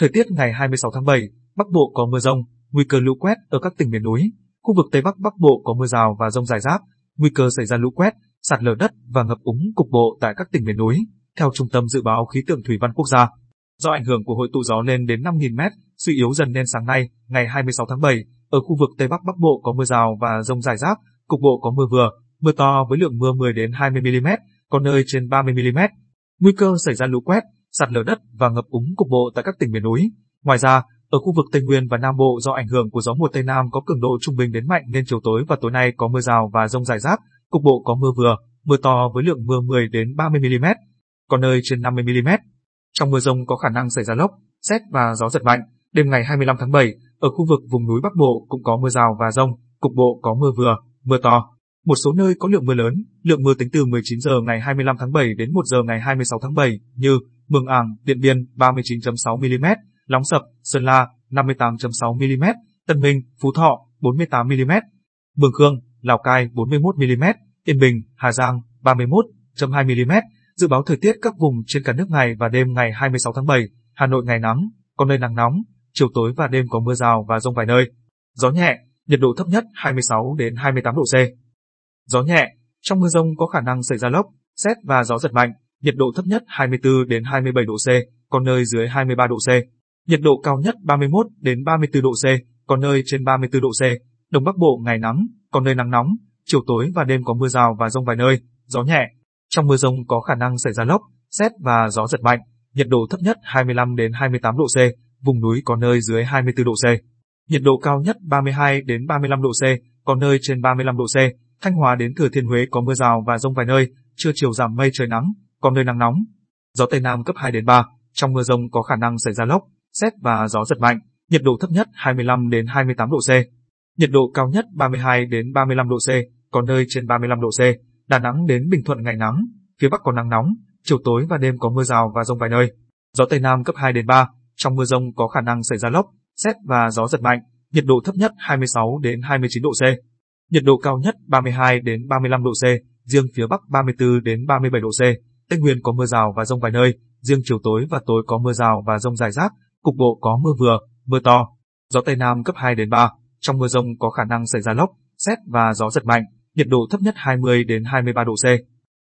Thời tiết ngày 26 tháng 7, Bắc Bộ có mưa rông, nguy cơ lũ quét ở các tỉnh miền núi. Khu vực Tây Bắc Bắc Bộ có mưa rào và rông rải rác, nguy cơ xảy ra lũ quét, sạt lở đất và ngập úng cục bộ tại các tỉnh miền núi. Theo Trung tâm Dự báo Khí tượng Thủy văn Quốc gia, do ảnh hưởng của hội tụ gió lên đến 5.000 m, suy yếu dần nên sáng nay, ngày 26 tháng 7, ở khu vực Tây Bắc Bắc Bộ có mưa rào và rông rải rác, cục bộ có mưa vừa, mưa to với lượng mưa 10 đến 20 mm, có nơi trên 30 mm. Nguy cơ xảy ra lũ quét, sạt lở đất và ngập úng cục bộ tại các tỉnh miền núi. Ngoài ra, ở khu vực Tây Nguyên và Nam Bộ do ảnh hưởng của gió mùa Tây Nam có cường độ trung bình đến mạnh nên chiều tối và tối nay có mưa rào và rông rải rác, cục bộ có mưa vừa, mưa to với lượng mưa 10 đến 30 mm, có nơi trên 50 mm. Trong mưa rông có khả năng xảy ra lốc, xét và gió giật mạnh. Đêm ngày 25 tháng 7, ở khu vực vùng núi Bắc Bộ cũng có mưa rào và rông, cục bộ có mưa vừa, mưa to. Một số nơi có lượng mưa lớn, lượng mưa tính từ 19 giờ ngày 25 tháng 7 đến 1 giờ ngày 26 tháng 7 như Mường Ảng, Điện Biên 39.6 mm, Lóng Sập, Sơn La 58.6 mm, Tân Minh, Phú Thọ 48 mm, Mường Khương, Lào Cai 41 mm, Yên Bình, Hà Giang 31.2 mm. Dự báo thời tiết các vùng trên cả nước ngày và đêm ngày 26 tháng 7, Hà Nội ngày nắng, có nơi nắng nóng, chiều tối và đêm có mưa rào và rông vài nơi. Gió nhẹ, nhiệt độ thấp nhất 26 đến 28 độ C. Gió nhẹ, trong mưa rông có khả năng xảy ra lốc, xét và gió giật mạnh, nhiệt độ thấp nhất 24 đến 27 độ C, có nơi dưới 23 độ C. Nhiệt độ cao nhất 31 đến 34 độ C, có nơi trên 34 độ C. Đông Bắc Bộ ngày nắng, có nơi nắng nóng, chiều tối và đêm có mưa rào và rông vài nơi, gió nhẹ. Trong mưa rông có khả năng xảy ra lốc, xét và gió giật mạnh, nhiệt độ thấp nhất 25 đến 28 độ C, vùng núi có nơi dưới 24 độ C. Nhiệt độ cao nhất 32 đến 35 độ C, có nơi trên 35 độ C. Thanh Hóa đến Thừa Thiên Huế có mưa rào và rông vài nơi, trưa chiều giảm mây trời nắng, có nơi nắng nóng. Gió Tây Nam cấp 2 đến 3, trong mưa rông có khả năng xảy ra lốc, xét và gió giật mạnh, nhiệt độ thấp nhất 25 đến 28 độ C. Nhiệt độ cao nhất 32 đến 35 độ C, có nơi trên 35 độ C. Đà Nẵng đến Bình Thuận ngày nắng, phía Bắc có nắng nóng, chiều tối và đêm có mưa rào và rông vài nơi. Gió Tây Nam cấp 2 đến 3, trong mưa rông có khả năng xảy ra lốc, xét và gió giật mạnh, nhiệt độ thấp nhất 26 đến 29 độ C. Nhiệt độ cao nhất 32 đến 35 độ C, riêng phía Bắc 34 đến 37 độ C. Tây Nguyên có mưa rào và rông vài nơi, riêng chiều tối và tối có mưa rào và rông rải rác, cục bộ có mưa vừa, mưa to. Gió Tây Nam cấp 2 đến 3, trong mưa rông có khả năng xảy ra lốc, xét và gió giật mạnh, nhiệt độ thấp nhất 20 đến 23 độ C.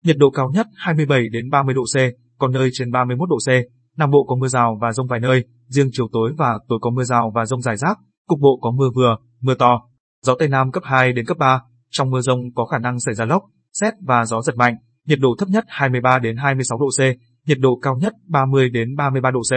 Nhiệt độ cao nhất 27 đến 30 độ C, có nơi trên 31 độ C. Nam Bộ có mưa rào và rông vài nơi, riêng chiều tối và tối có mưa rào và rông rải rác, cục bộ có mưa vừa, mưa to. Gió Tây Nam cấp 2 đến cấp 3, trong mưa rông có khả năng xảy ra lốc, xét và gió giật mạnh, nhiệt độ thấp nhất 23 đến 26 độ C, nhiệt độ cao nhất 30 đến 33 độ C.